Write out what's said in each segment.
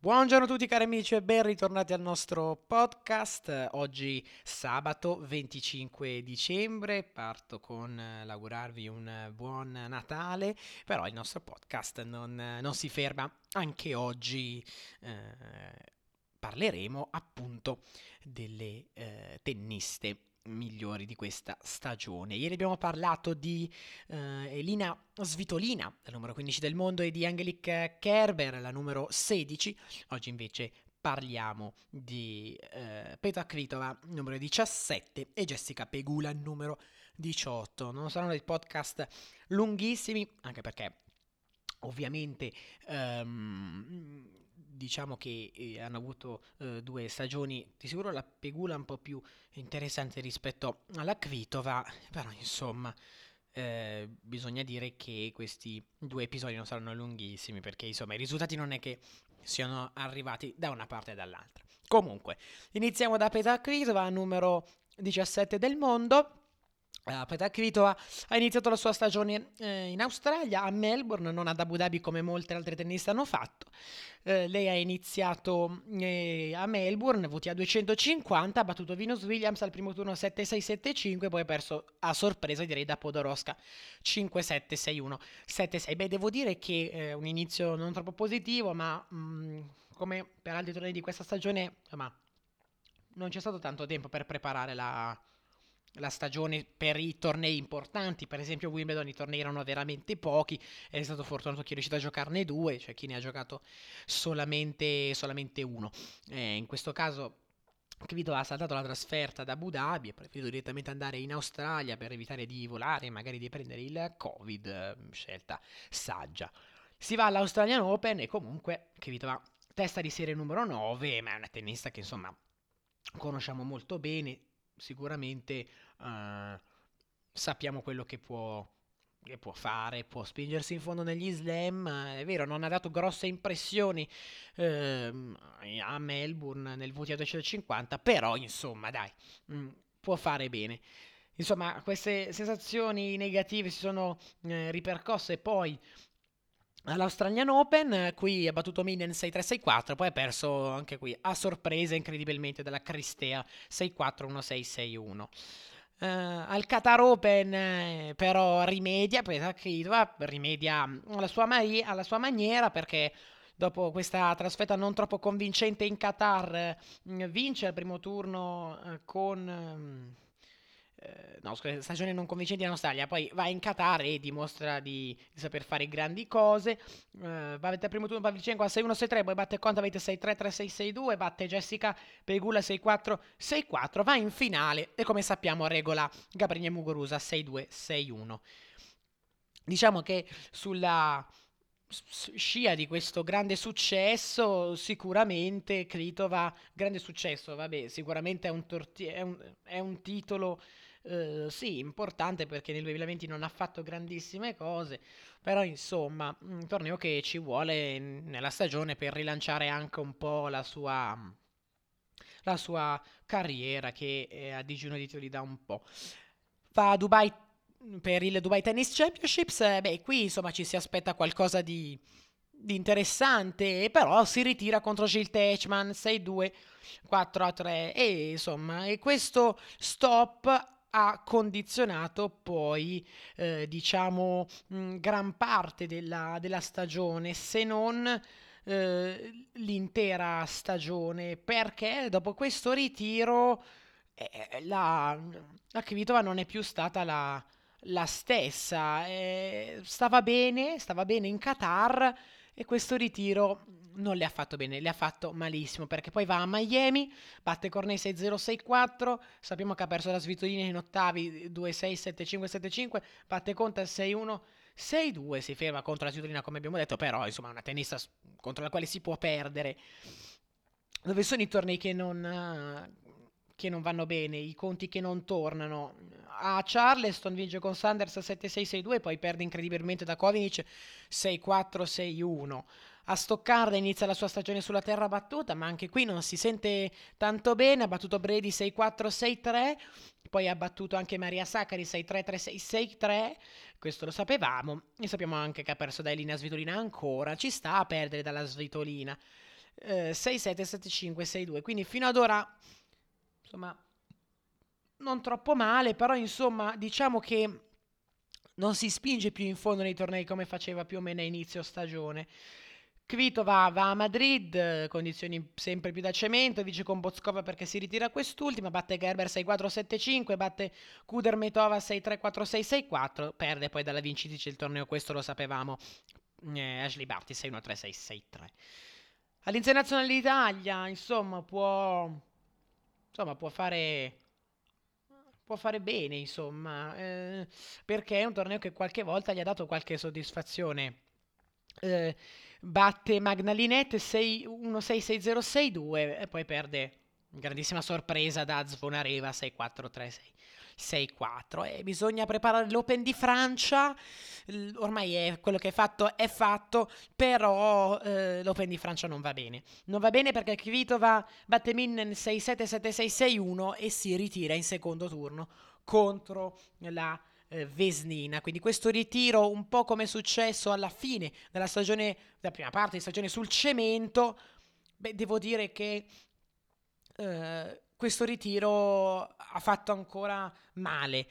Buongiorno a tutti cari amici e ben ritornati al nostro podcast. Oggi sabato 25 dicembre, parto con l'augurarvi un buon Natale, però il nostro podcast non, non si ferma, anche oggi eh, parleremo appunto delle eh, tenniste migliori di questa stagione. Ieri abbiamo parlato di uh, Elina Svitolina, la numero 15 del mondo, e di Angelique Kerber, la numero 16. Oggi invece parliamo di uh, Petra Kvitova, numero 17, e Jessica Pegula, numero 18. Non saranno dei podcast lunghissimi, anche perché ovviamente um, diciamo che eh, hanno avuto eh, due stagioni, di sicuro la Pegula un po' più interessante rispetto alla Kvitova, però insomma eh, bisogna dire che questi due episodi non saranno lunghissimi perché insomma i risultati non è che siano arrivati da una parte e dall'altra. Comunque, iniziamo da Petra Kvitova, numero 17 del mondo. Petra Kvitova ha iniziato la sua stagione eh, in Australia, a Melbourne, non ad Abu Dhabi come molte altre tenniste hanno fatto. Eh, lei ha iniziato eh, a Melbourne, voti a 250, ha battuto Venus Williams al primo turno 7-6-7-5, poi ha perso a sorpresa direi da Podoroska 5-7-6-1, 7-6. Beh, devo dire che è un inizio non troppo positivo, ma mh, mm, come per altri tornei di questa stagione, non c'è stato tanto tempo per preparare la la stagione per i tornei importanti, per esempio Wimbledon i tornei erano veramente pochi, è stato fortunato chi è riuscito a giocarne due, cioè chi ne ha giocato solamente, solamente uno. Eh, in questo caso Kvitova ha saltato la trasferta da Abu Dhabi, ha preferito direttamente andare in Australia per evitare di volare e magari di prendere il Covid, scelta saggia. Si va all'Australian Open e comunque Kvitova testa di serie numero 9, ma è una tennista che insomma conosciamo molto bene, sicuramente uh, sappiamo quello che può, che può, fare, può spingersi in fondo negli slam, è vero, non ha dato grosse impressioni uh, a Melbourne nel VTA 250, però insomma dai, mh, mm, può fare bene. Insomma, queste sensazioni negative si sono eh, ripercosse poi all'Australian Open, qui ha battuto Minen 6-3-6-4, poi ha perso anche qui a sorpresa incredibilmente dalla Cristea 6-4-1-6-6-1. Uh, al Qatar Open eh, però rimedia, rimedia alla sua, mari- alla sua maniera perché dopo questa trasferta non troppo convincente in Qatar eh, vince il primo turno eh, con... Eh, no, scusa, stagione non convincente in Australia, poi va in Qatar e dimostra di, di saper fare grandi cose. Uh, va al primo turno Pavlicenko a 6-1-6-3, poi batte Conta, avete 6-3-3-6-6-2, batte Jessica Pegula 6-4-6-4, va in finale e come sappiamo regola Gabriele Muguruza 6-2-6-1. Diciamo che sulla scia di questo grande successo, sicuramente Kritova, grande successo, vabbè, sicuramente è un, torti- è un, è un titolo eh, sì, importante perché nel 2020 non ha fatto grandissime cose, però insomma, un torneo che ci vuole nella stagione per rilanciare anche un po' la sua, la sua carriera che a digiuno di titoli da un po'. Va a Dubai per il Dubai Tennis Championships, eh, beh, qui insomma ci si aspetta qualcosa di, di interessante, però si ritira contro Gil Techman 6-2, 4-3 e insomma, e questo stop ha condizionato poi, eh, diciamo, mh, gran parte della, della, stagione, se non eh, l'intera stagione, perché dopo questo ritiro eh, la, la Kvitova non è più stata la, la stessa, eh, stava bene, stava bene in Qatar e questo ritiro non le ha fatto bene, le ha fatto malissimo perché poi va a Miami, batte Cornet 6-0-6-4, sappiamo che ha perso la Svitolina in ottavi 2-6-7-5-7-5, batte Conta 6-1. 6-2 si ferma contro la Svitolina come abbiamo detto, però insomma è una tennista contro la quale si può perdere. Dove sono i tornei che non, che non vanno bene, i conti che non tornano? A Charleston vince con Sanders 7-6-6-2, poi perde incredibilmente da Kovinic 6-4-6-1. A Stoccarda inizia la sua stagione sulla terra battuta, ma anche qui non si sente tanto bene. Ha battuto Brady 6-4-6-3, poi ha battuto anche Maria Saccari 6-3-3-6-6-3. Questo lo sapevamo. E sappiamo anche che ha perso da Elina Svitolina ancora. Ci sta a perdere dalla Svitolina. eh, 6-7, 7-5, 6-2. Quindi fino ad ora, insomma, non troppo male, però insomma, diciamo che non si spinge più in fondo nei tornei come faceva più o meno a inizio stagione. Kvitova va a Madrid, condizioni sempre più da cemento, vince con Bozkova perché si ritira quest'ultima, batte Gerber 6-4-7-5, batte Kudermetova 6-3-4-6-6-4, perde poi dalla vincitrice il torneo, questo lo sapevamo, eh, Ashley Barty 6-1-3-6-6-3. All'internazionale d'Italia, insomma, può, insomma, può fare può fare bene, insomma, eh, perché è un torneo che qualche volta gli ha dato qualche soddisfazione. Eh, batte Magnalinette 1-6-6-0-6-2 e poi perde grandissima sorpresa da Zvonareva 6-4-3-6. 6-4 e bisogna preparare l'Open di Francia ormai è, quello che è fatto è fatto però eh, l'Open di Francia non va bene non va bene perché Kvitova batte Minnen 6-7-7-6-6-1 e si ritira in secondo turno contro la eh, Vesnina. Quindi questo ritiro, un po' come è successo alla fine della stagione, della prima parte di stagione sul cemento, beh, devo dire che eh, questo ritiro ha fatto ancora male.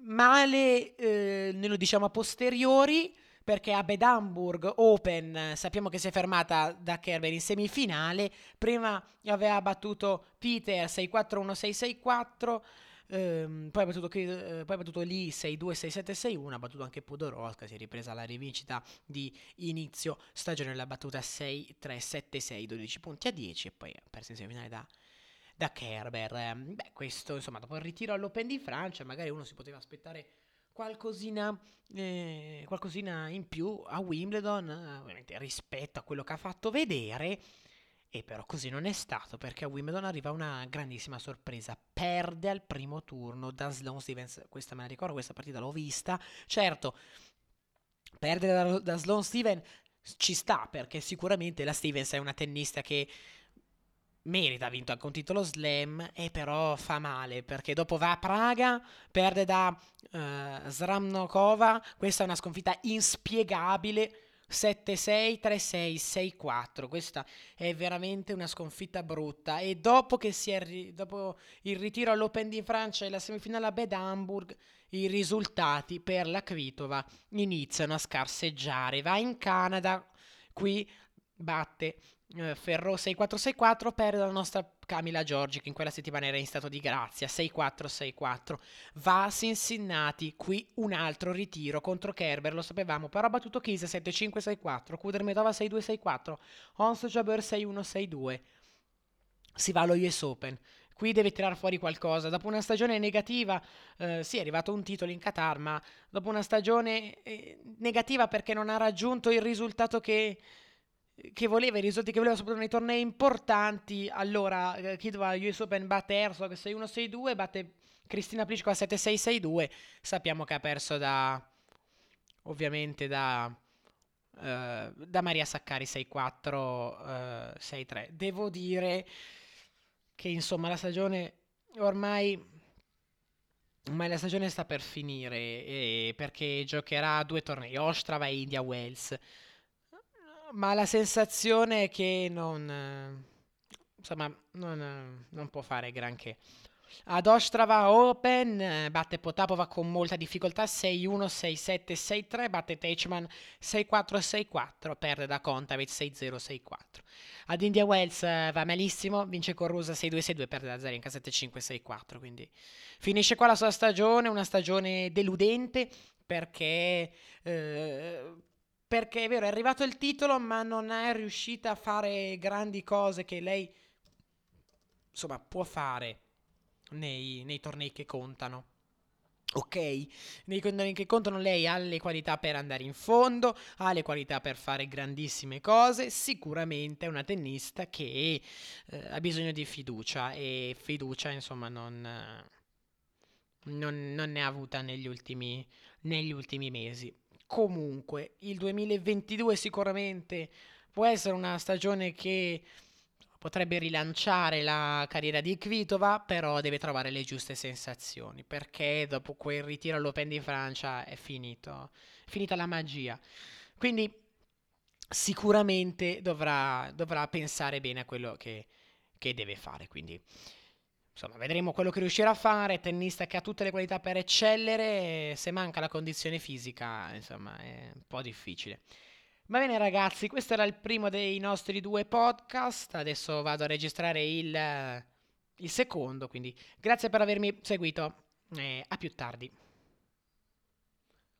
Male, eh, ne lo diciamo a posteriori, perché a Bedamburg Open sappiamo che si è fermata da Kerber in semifinale, prima aveva battuto Peter 6-4-1-6-6-4, Ehm, poi, ha battuto, eh, poi ha battuto lì 6-2, 6-7, 6-1. Ha battuto anche Podoroska. Si è ripresa la rivincita di inizio stagione. L'ha battuta 6-3, 7-6, 12 punti a 10. E poi ha perso in semifinale da, da Kerber. Beh, questo insomma, dopo il ritiro all'Open di Francia, magari uno si poteva aspettare qualcosina, eh, qualcosina in più a Wimbledon, ovviamente rispetto a quello che ha fatto vedere. E però così non è stato perché a Wimbledon arriva una grandissima sorpresa. Perde al primo turno da Sloane Stevens. Questa me la ricordo, questa partita l'ho vista. Certo, perdere da, da Sloane Stevens ci sta perché sicuramente la Stevens è una tennista che merita, ha vinto anche un titolo slam e però fa male perché dopo va a Praga, perde da uh, Sramnokova, questa è una sconfitta inspiegabile 7-6, 3-6, 6-4. Questa è veramente una sconfitta brutta. E dopo, che si è dopo il ritiro all'Open di Francia e la semifinale a Bed Hamburg, i risultati per la Kvitova iniziano a scarseggiare. Va in Canada, qui batte Ferro 6-4-6-4 perde la nostra Camila Giorgi che in quella settimana era in stato di grazia. 6-4-6-4 va a Cincinnati qui un altro ritiro contro Kerber lo sapevamo però ha battuto Kisa 7-5-6-4 Kudermetova 6-2-6-4 Ons Jabeur 6-1-6-2 si va allo US Open. Qui deve tirare fuori qualcosa. Dopo una stagione negativa, eh, sì, è arrivato un titolo in Qatar, ma dopo una stagione eh, negativa perché non ha raggiunto il risultato che, che voleva, i risultati che voleva soprattutto nei tornei importanti. Allora, eh, chi doveva US Open batte Herzog 6-1-6-2, batte Cristina Pliskova 7-6-6-2. Sappiamo che ha perso da, ovviamente, da, uh, da Maria Saccari 6-4, uh, 6-3. Devo dire che, insomma, la stagione ormai... Ormai la stagione sta per finire eh, perché giocherà due tornei, Ostrava e India Wells ma la sensazione è che non, insomma, non, non può fare granché. Ad Ostrava Open batte Potapova con molta difficoltà 6-1, 6-7, 6-3, batte Teichmann 6-4, 6-4, perde da Kontaveit 6-0, 6-4. Ad India Wells va malissimo, vince con Rusa 6-2, 6-2, perde da Zarenka 7-5, 6-4, quindi finisce qua la sua stagione, una stagione deludente perché eh, perché è vero, è arrivato il titolo, ma non è riuscita a fare grandi cose che lei, insomma, può fare nei, nei tornei che contano. Ok, nei tornei che contano lei ha le qualità per andare in fondo, ha le qualità per fare grandissime cose, sicuramente è una tennista che eh, ha bisogno di fiducia e fiducia insomma non, non, non ne ha avuta negli ultimi, negli ultimi mesi. Comunque, il 2022 sicuramente può essere una stagione che potrebbe rilanciare la carriera di Kvitova, però deve trovare le giuste sensazioni, perché dopo quel ritiro all'Open di Francia è finito, è finita la magia. Quindi sicuramente dovrà, dovrà pensare bene a quello che, che deve fare. Quindi, insomma, vedremo quello che riuscirà a fare. Tennista che ha tutte le qualità per eccellere. Se manca la condizione fisica, insomma, è un po' difficile. Va bene, ragazzi, questo era il primo dei nostri due podcast. Adesso vado a registrare il, il secondo. Quindi, grazie per avermi seguito. E a più tardi.